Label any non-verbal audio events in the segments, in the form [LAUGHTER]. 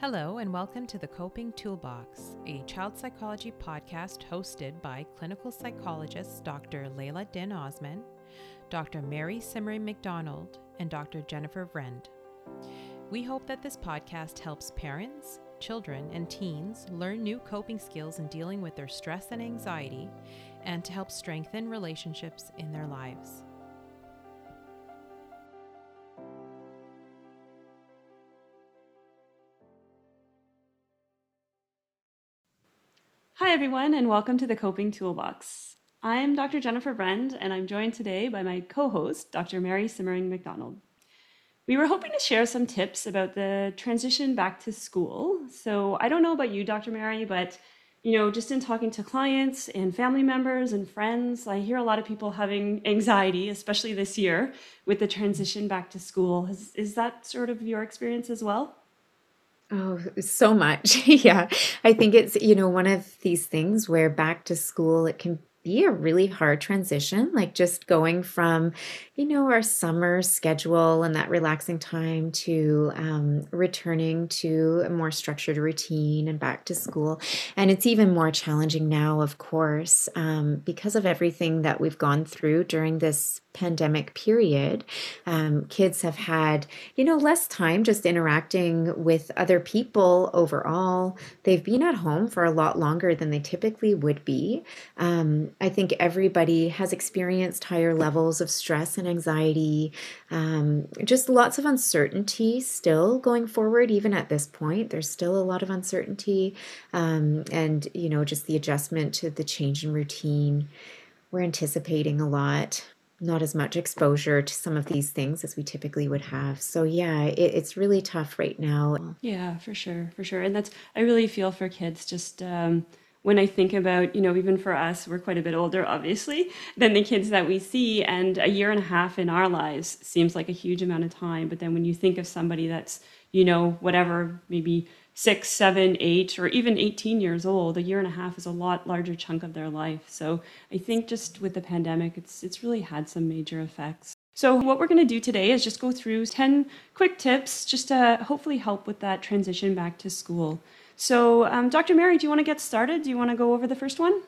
Hello, and welcome to the Coping Toolbox, a child psychology podcast hosted by clinical psychologists Dr. Layla Din Osman, Dr. Mary Simmering McDonald, and Dr. Jennifer Vriend. We hope that this podcast helps parents, children, and teens learn new coping skills in dealing with their stress and anxiety, and to help strengthen relationships in their lives. Hi, everyone, and welcome to the Coping Toolbox. I'm Dr. Jennifer Vriend, and I'm joined today by my co host, Dr. Mary Simmering McDonald. We were hoping to share some tips about the transition back to school. So, I don't know about you, Dr. Mary, but you know, just in talking to clients and family members and friends, I hear a lot of people having anxiety, especially this year with the transition back to school. Is, is that sort of your experience as well? Oh, so much. [LAUGHS] yeah. I think it's, you know, one of these things where back to school, it can be a really hard transition, like just going from, you know, our summer schedule and that relaxing time to um, returning to a more structured routine and back to school. And it's even more challenging now, of course, um, because of everything that we've gone through during this pandemic period, um, kids have had, you know, less time just interacting with other people overall. They've been at home for a lot longer than they typically would be. Um, I think everybody has experienced higher levels of stress and anxiety, um, just lots of uncertainty still going forward, even at this point. There's still a lot of uncertainty um, and, you know, just the adjustment to the change in routine. We're anticipating a lot not as much exposure to some of these things as we typically would have. So yeah, it, it's really tough right now. Yeah, for sure, for sure. And that's I really feel for kids. Just um, when I think about, you know, even for us, we're quite a bit older, obviously, than the kids that we see, and a year and a half in our lives seems like a huge amount of time. But then when you think of somebody that's, you know, whatever, maybe six, seven, eight, or even 18 years old, a year and a half is a lot larger chunk of their life. So I think just with the pandemic, it's it's really had some major effects. So what we're going to do today is just go through 10 quick tips just to hopefully help with that transition back to school. So um, Dr. Mary, do you want to get started? Do you want to go over the first one?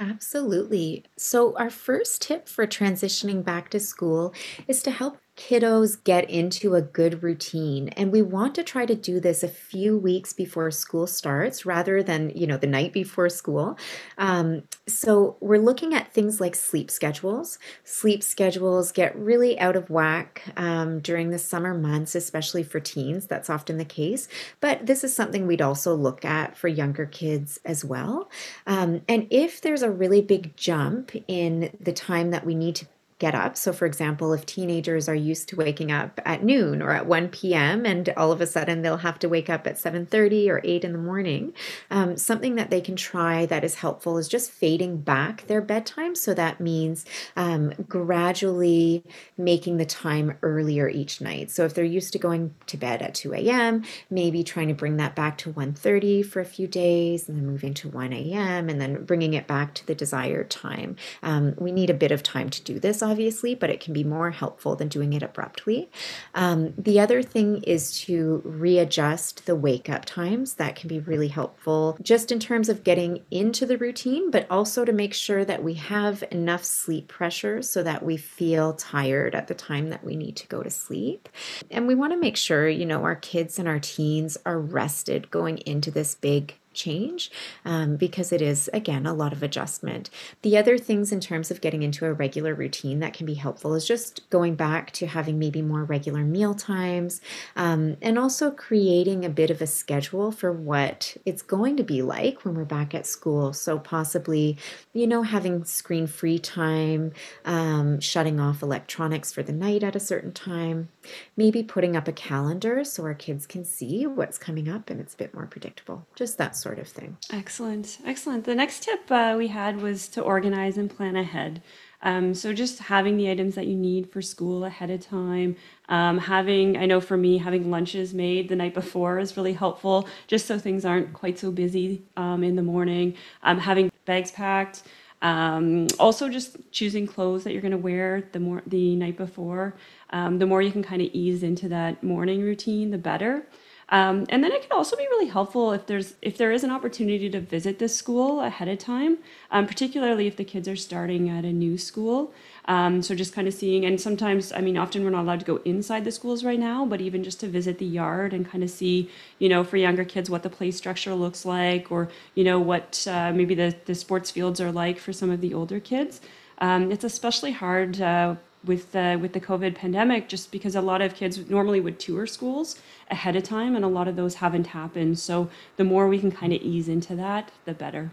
Absolutely. So, our first tip for transitioning back to school is to help kiddos get into a good routine and we want to try to do this a few weeks before school starts rather than you know the night before school. Um, so we're looking at things like sleep schedules. Sleep schedules get really out of whack um, during the summer months especially for teens. That's often the case. But this is something we'd also look at for younger kids as well. Um, and if there's a really big jump in the time that we need to get up. So, for example, if teenagers are used to waking up at noon or at 1 p.m. and all of a sudden they'll have to wake up at 7:30 or 8 in the morning, um, something that they can try that is helpful is just fading back their bedtime. So that means um, gradually making the time earlier each night. So if they're used to going to bed at 2 a.m., maybe trying to bring that back to 1:30 for a few days, and then moving to 1 a.m. and then bringing it back to the desired time. Um, we need a bit of time to do this obviously, but it can be more helpful than doing it abruptly. Um, the other thing is to readjust the wake up times. That can be really helpful just in terms of getting into the routine, but also to make sure that we have enough sleep pressure so that we feel tired at the time that we need to go to sleep. And we want to make sure, you know, our kids and our teens are rested going into this big change um, because it is, again, a lot of adjustment. The other things in terms of getting into a regular routine that can be helpful is just going back to having maybe more regular meal times um, and also creating a bit of a schedule for what it's going to be like when we're back at school. So, possibly, you know, having screen free time, um, shutting off electronics for the night at a certain time, maybe putting up a calendar so our kids can see what's coming up and it's a bit more predictable. Just that sort of thing. Excellent. Excellent. The next tip uh, we had was to organize and plan ahead. Um, so just having the items that you need for school ahead of time, um, having, I know for me, having lunches made the night before is really helpful, just so things aren't quite so busy um, in the morning. Um, having bags packed, um, also, just choosing clothes that you're going to wear the more the night before. Um, the more you can kind of ease into that morning routine, the better. Um, and then it can also be really helpful if there's if there is an opportunity to visit this school ahead of time, um, particularly if the kids are starting at a new school. Um, so just kind of seeing, and sometimes, I mean, often we're not allowed to go inside the schools right now, but even just to visit the yard and kind of see, you know, for younger kids, what the play structure looks like, or, you know, what uh, maybe the, the sports fields are like for some of the older kids. Um, it's especially hard uh, with the, with the COVID pandemic, just because a lot of kids normally would tour schools ahead of time, and a lot of those haven't happened. So the more we can kind of ease into that, the better.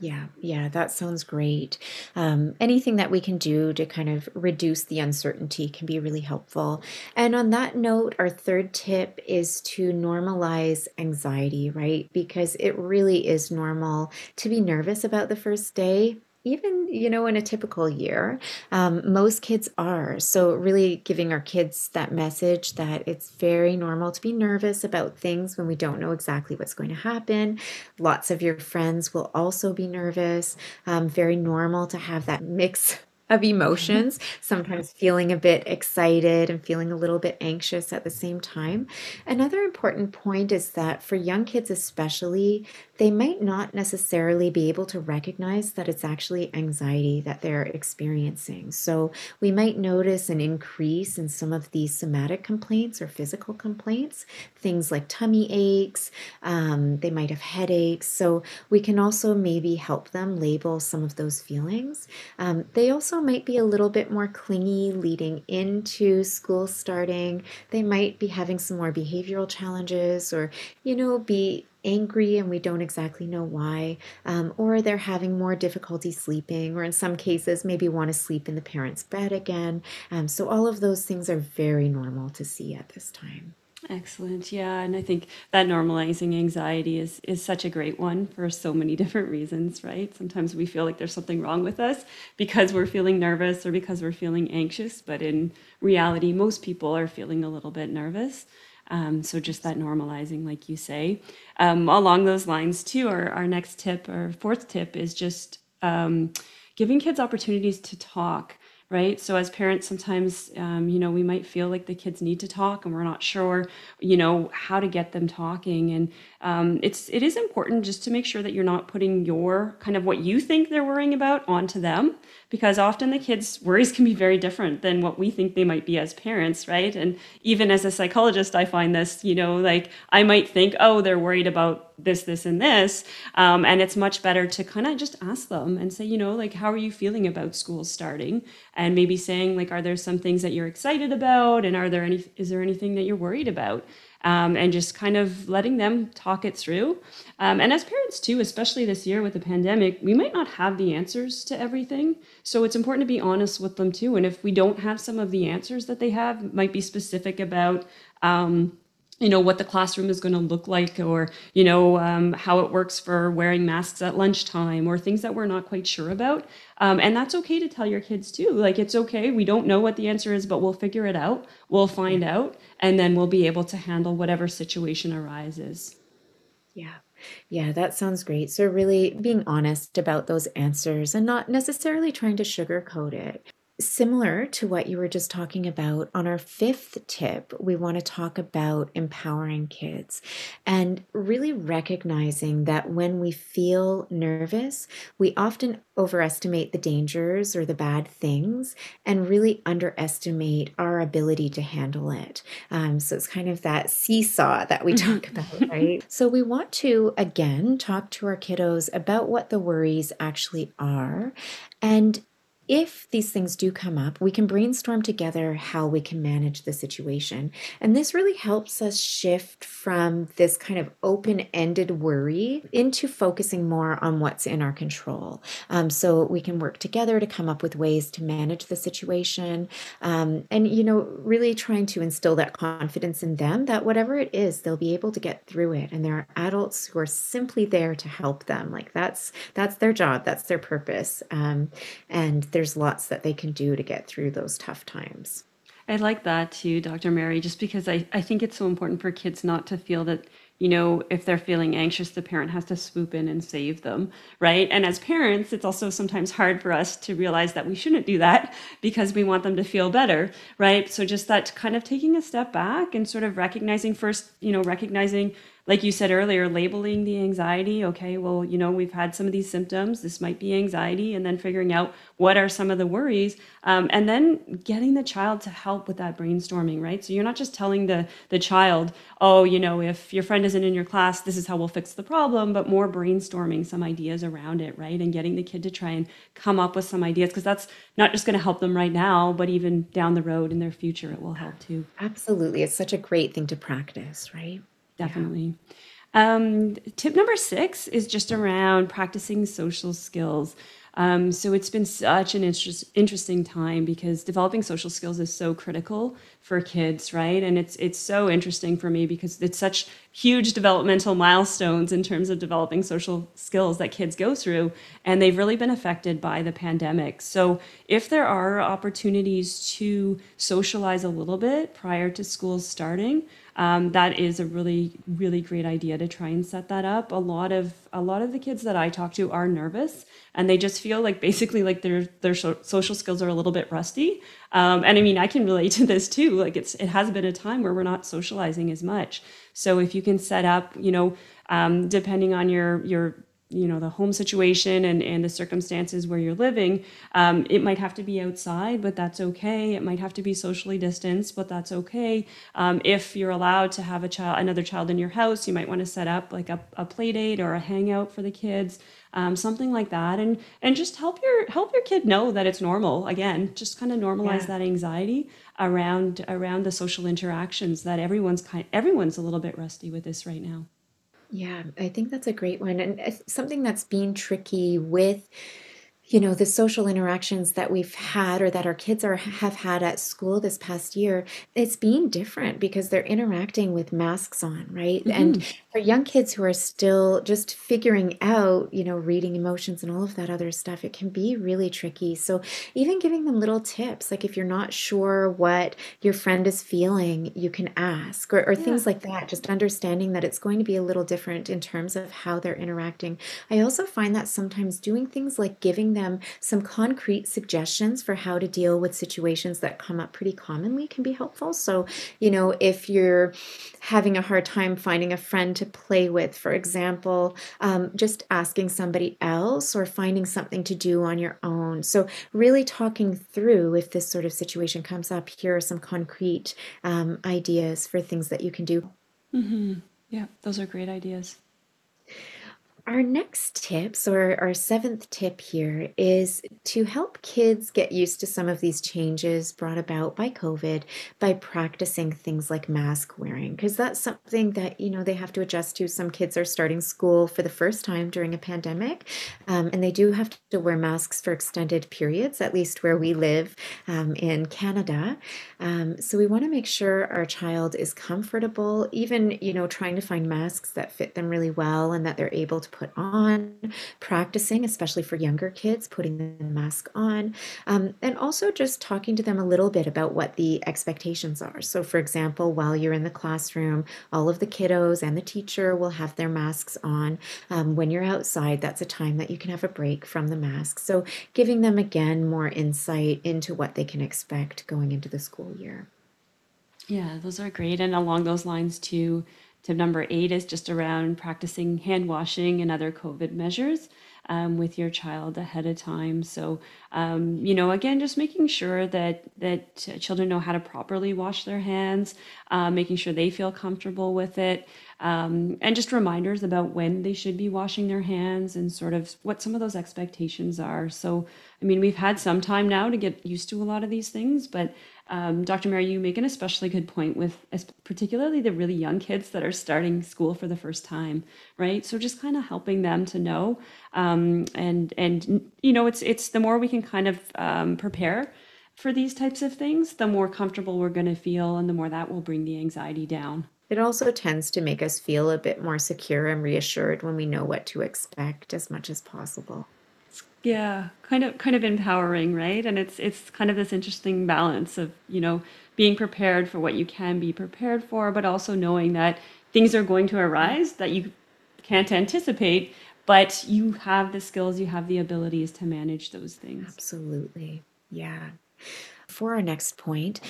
Yeah, yeah, that sounds great. Um, anything that we can do to kind of reduce the uncertainty can be really helpful. And on that note, our third tip is to normalize anxiety, right? Because it really is normal to be nervous about the first day even you know in a typical year um, most kids are. So really giving our kids that message that it's very normal to be nervous about things when we don't know exactly what's going to happen. Lots of your friends will also be nervous. Um, very normal to have that mix [LAUGHS] of emotions, sometimes feeling a bit excited and feeling a little bit anxious at the same time. Another important point is that for young kids, especially, they might not necessarily be able to recognize that it's actually anxiety that they're experiencing. So we might notice an increase in some of these somatic complaints or physical complaints, things like tummy aches, um, they might have headaches. So we can also maybe help them label some of those feelings. Um, they also might be a little bit more clingy leading into school starting. They might be having some more behavioral challenges or, you know, be angry and we don't exactly know why, um, or they're having more difficulty sleeping, or in some cases, maybe want to sleep in the parent's bed again. Um, so, all of those things are very normal to see at this time. Excellent. Yeah, and I think that normalizing anxiety is is such a great one for so many [LAUGHS] different reasons, right? Sometimes we feel like there's something wrong with us because we're feeling nervous or because we're feeling anxious, but in reality, most people are feeling a little bit nervous. Um, so just that normalizing, like you say. Um, along those lines, too, our, our next tip, our fourth tip, is just um, giving kids opportunities to talk right? So as parents sometimes um, you know we might feel like the kids need to talk and we're not sure you know how to get them talking. And um, it's it is important just to make sure that you're not putting your kind of what you think they're worrying about onto them because often the kids worries can be very different than what we think they might be as parents right? And even as a psychologist i find this you know like i might think oh they're worried about this this and this um, and it's much better to kind of just ask them and say you know like how are you feeling about school starting and maybe saying like are there some things that you're excited about and are there any is there anything that you're worried about um, and just kind of letting them talk it through. Um, and as parents, too, especially this year with the pandemic, we might not have the answers to everything. So it's important to be honest with them, too. And if we don't have some of the answers that they have, might be specific about. Um, you know what the classroom is going to look like or you know um, how it works for wearing masks at lunchtime or things that we're not quite sure about. Um, and that's okay to tell your kids too. Like it's okay. We don't know what the answer is but we'll figure it out. We'll find out and then we'll be able to handle whatever situation arises. Yeah. Yeah, that sounds great. So, really being honest about those answers and not necessarily trying to sugarcoat it. Similar to what you were just talking about, on our fifth tip, we want to talk about empowering kids and really recognizing that when we feel nervous, we often overestimate the dangers or the bad things and really underestimate our ability to handle it. Um, so it's kind of that seesaw that we talk about, right? [LAUGHS] So we want to, again, talk to our kiddos about what the worries actually are and if these things do come up, we can brainstorm together how we can manage the situation. And this really helps us shift from this kind of open ended worry into focusing more on what's in our control. Um, so we can work together to come up with ways to manage the situation. Um, and, you know, really trying to instill that confidence in them that whatever it is, they'll be able to get through it. And there are adults who are simply there to help them. Like that's that's their job, that's their purpose. Um, and there's lots that they can do to get through those tough times. I like that too, Dr. Mary, just because I, I think it's so important for kids not to feel that you know, if they're feeling anxious, the parent has to swoop in and save them, right? And as parents, it's also sometimes hard for us to realize that we shouldn't do that [LAUGHS] because we want them to feel better, right? So just that kind of taking a step back and sort of recognizing first, you know, recognizing like you said earlier, labeling the anxiety. Okay, well, you know, we've had some of these symptoms. This might be anxiety, and then figuring out what are some of the worries, um, and then getting the child to help with that brainstorming. Right. So you're not just telling the the child, oh, you know, if your friend isn't in your class, this is how we'll fix the problem, but more brainstorming some ideas around it, right, and getting the kid to try and come up with some ideas because that's not just going to help them right now, but even down the road in their future, it will help too. Absolutely, it's such a great thing to practice, right? Definitely. Yeah. Um, tip number six is just around practicing social skills. Um, so it's been such an interest, interesting time because developing social skills is so critical for kids, right? And it's it's so interesting for me because it's such huge developmental milestones in terms of developing social skills that kids go through, and they've really been affected by the pandemic. So if there are opportunities to socialize a little bit prior to school starting, um, that is a really really great idea to try and set that up. A lot of a lot of the kids that i talk to are nervous and they just feel like basically like their their social skills are a little bit rusty. Um, and i mean i can relate to this too. Like it's it has been a time where we're not socializing as much. So if you can set up you know um, depending on your your you know the home situation and, and the circumstances where you're living um, it might have to be outside but that's okay. It might have to be socially distanced but that's okay. Um, if you're allowed to have a child another child in your house you might want to set up like a, a play date or a hangout for the kids um, something like that. And and just help your help your kid know that it's normal. Again just kind of normalize yeah. that anxiety around around the social interactions that everyone's kind everyone's a little bit rusty with this right now yeah, I think that's a great one. And something that's been tricky with you know the social interactions that we've had or that our kids are have had at school this past year it's being different because they're interacting with masks on right mm-hmm. and for young kids who are still just figuring out you know reading emotions and all of that other stuff it can be really tricky so even giving them little tips like if you're not sure what your friend is feeling you can ask or, or yeah. things like that just understanding that it's going to be a little different in terms of how they're interacting i also find that sometimes doing things like giving them some concrete suggestions for how to deal with situations that come up pretty commonly can be helpful. So, you know, if you're having a hard time finding a friend to play with, for example, um, just asking somebody else or finding something to do on your own. So, really talking through if this sort of situation comes up, here are some concrete um, ideas for things that you can do. Mm-hmm. Yeah, those are great ideas. Our next tips, or our seventh tip here, is to help kids get used to some of these changes brought about by COVID by practicing things like mask wearing, because that's something that you know they have to adjust to. Some kids are starting school for the first time during a pandemic, um, and they do have to wear masks for extended periods, at least where we live um, in Canada. Um, so we want to make sure our child is comfortable, even you know trying to find masks that fit them really well and that they're able to put on, practicing, especially for younger kids, putting the mask on, um, and also just talking to them a little bit about what the expectations are. So, for example, while you're in the classroom, all of the kiddos and the teacher will have their masks on. Um, when you're outside, that's a time that you can have a break from the mask. So, giving them again more insight into what they can expect going into the school year. Yeah, those are great. And along those lines, too, Tip number eight is just around practicing hand washing and other COVID measures um, with your child ahead of time. So, um, you know, again, just making sure that that children know how to properly wash their hands, uh, making sure they feel comfortable with it, um, and just reminders about when they should be washing their hands and sort of what some of those expectations are. So, I mean, we've had some time now to get used to a lot of these things, but um, Dr. Mary, you make an especially good point with particularly the really young kids that are starting school for the first time, right? So just kind of helping them to know, um, and and you know, it's it's the more we can kind of um, prepare for these types of things, the more comfortable we're going to feel, and the more that will bring the anxiety down. It also tends to make us feel a bit more secure and reassured when we know what to expect as much as possible. Yeah, kind of kind of empowering, right? And it's it's kind of this interesting balance of, you know, being prepared for what you can be prepared for, but also knowing that things are going to arise that you can't anticipate, but you have the skills, you have the abilities to manage those things. Absolutely. Yeah. For our next point,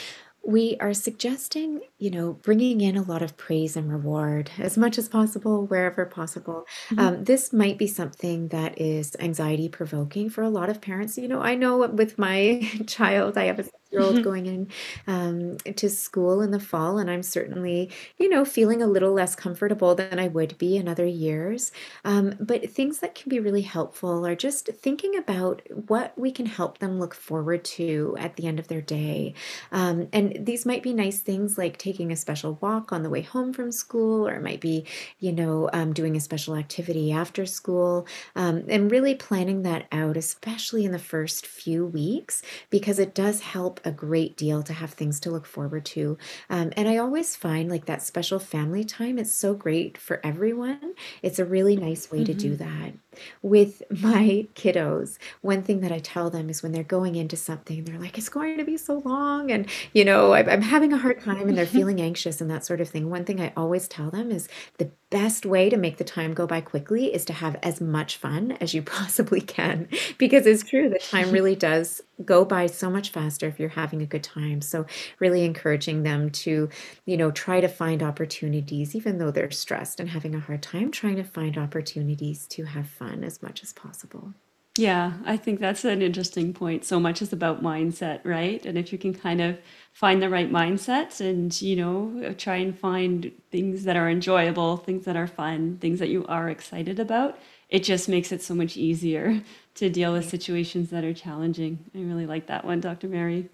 we are suggesting, you know, bringing in a lot of praise and reward as much as possible, wherever possible. Mhm. Um, this might be something that is anxiety provoking for a lot of parents. You know, I know with my [LAUGHS] child, I have a year old going in um, to school in the fall, and I'm certainly, you know, feeling a little less comfortable than I would be in other years. Um, but things that can be really helpful are just thinking about what we can help them look forward to at the end of their day. Um, and these might be nice things like taking a special walk on the way home from school, or it might be, you know, um, doing a special activity after school, um, and really planning that out, especially in the first few weeks, because it does help a great deal to have things to look forward to. Um, and I always find like that special family time, it's so great for everyone. It's a really nice way to do Mhm. that. With my kiddos, one thing that I tell them is when they're going into something, they're like, it's going to be so long. And, you know, I'm, having a hard time and they're [LAUGHS] feeling anxious and that sort of thing. One thing I always tell them is the best way to make the time go by quickly is to have as much fun as you [LAUGHS] possibly can. Because it's true, the time really does go by so much faster if you're having a good time. So, really encouraging them to, you know, try to find opportunities, even though they're stressed and having a hard time, trying to find opportunities to have fun as much as possible. Yeah, I think that's an interesting point. So much is about mindset, right? And if you can kind of find the right mindset and, you know, try and find things that are enjoyable, things that are fun, things that you are excited about, it just makes it so much easier [LAUGHS] to deal with situations that are challenging. I really like that one, Dr. Mary.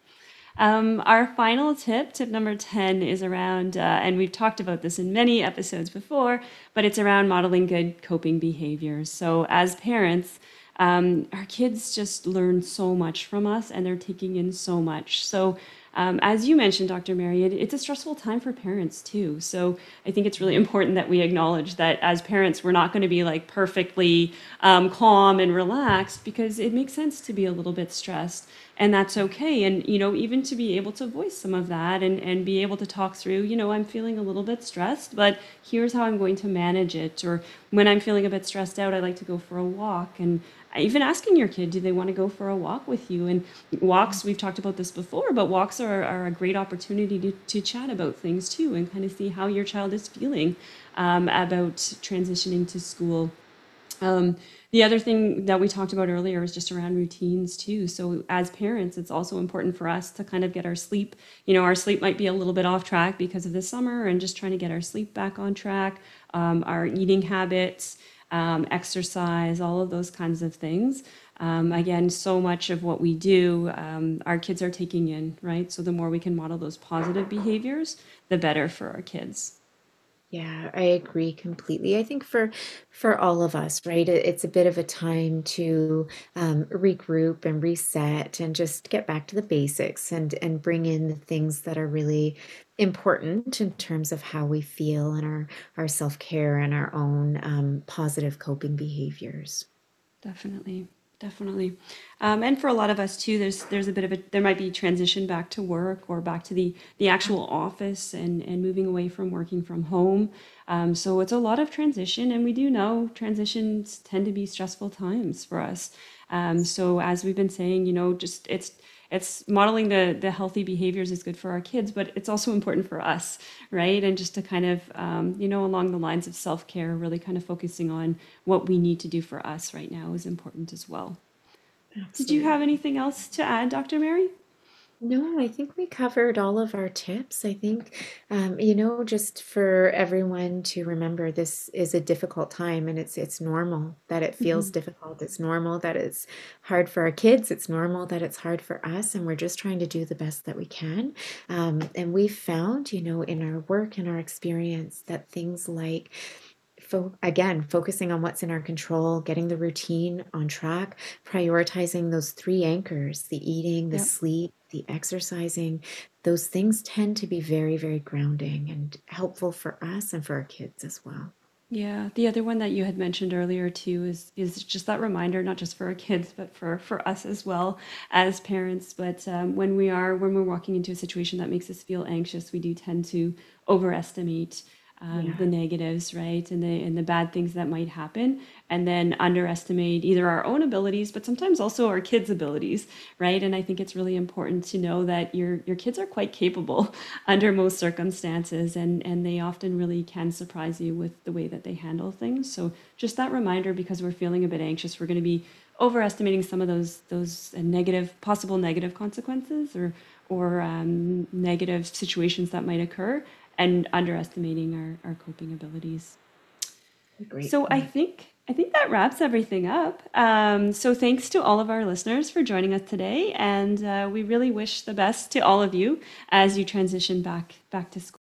Um, our final tip, tip number 10, is around, uh, and we've talked about this in many episodes before, but it's around modeling good coping behaviors. So, as parents, um, our kids just learn so much from us and they're taking in so much. So, um, as you mentioned, Dr. Mary, it, it's a stressful time for parents too. So I think it's really important that we acknowledge that as parents, we're not going to be like perfectly um, calm and relaxed because it makes sense to be a little bit stressed and that's okay. And, you know, even to be able to voice some of that and, and be able to talk through, you know, I'm feeling a little bit stressed, but here's how I'm going to manage it. Or when I'm feeling a bit stressed out, I like to go for a walk and even asking your kid, do they want to go for a walk with you? And walks, we've talked about this before, but walks are, are a great opportunity to, to chat about things too and kind of see how your child is feeling um, about transitioning to school. Um, the other thing that we talked about earlier is just around routines too. So as parents, it's also important for us to kind of get our sleep. You know, our sleep might be a little bit off track because of the summer, and just trying to get our sleep back on track, um, our eating habits, um, exercise, all of those kinds of things. Um, again, so much of what we do, um, our kids are taking in, right? So the more we can model those positive behaviors, the better for our kids. Yeah, I agree completely. I think for for all of us, right, it, it's a bit of a time to um, regroup and reset and just get back to the basics and and bring in the things that are really important in terms of how we feel and our our self care and our own um, positive coping behaviors. Definitely, definitely. Um, and for a lot of us too, there's there's a bit of a there might be transition back to work or back to the the actual office and and moving away from working from home. Um, so it's a lot of transition, and we do know transitions tend to be stressful times for us. Um, so as we've been saying, you know, just it's it's modeling the the healthy behaviors is good for our kids, but it's also important for us, right? And just to kind of um, you know along the lines of self care, really kind of focusing on what we need to do for us right now is important as well. Did you have anything else to add, Dr. Mary? No, I think we covered all of our tips. I think, um, you know, just for everyone to remember, this is a difficult time, and it's it's normal that it feels hmm difficult. It's normal that it's hard for our kids. It's normal that it's hard for us, and we're just trying to do the best that we can. Um, and we found, you know, in our work and our experience that things like Fo- again, focusing on what's in our control, getting the routine on track, prioritizing those three anchors the eating, the Yep. sleep, the exercising those things tend to be very, very grounding and helpful for us and for our kids as well. Yeah, the other one that you had mentioned earlier too is is just that reminder, not just for our kids, but for for us as well as parents. But um, when we are when we're walking into a situation that makes us feel anxious, we do tend to overestimate um, Yeah. the negatives, right, and the and the bad things that might happen, and then underestimate either our own abilities, but sometimes also our kids' abilities, right? And I think it's really important to know that your your kids are quite capable [LAUGHS] under most circumstances, and and they often really can surprise you with the way that they handle things. So just that reminder, because we're feeling a bit anxious, we're going to be overestimating some of those those uh, negative possible negative consequences or or um, negative situations that might occur and underestimating our, our coping abilities. Great So I think I think that wraps everything up. Um, so thanks to all of our listeners for joining us today, and uh, we really wish the best to all of you as you transition back back to school.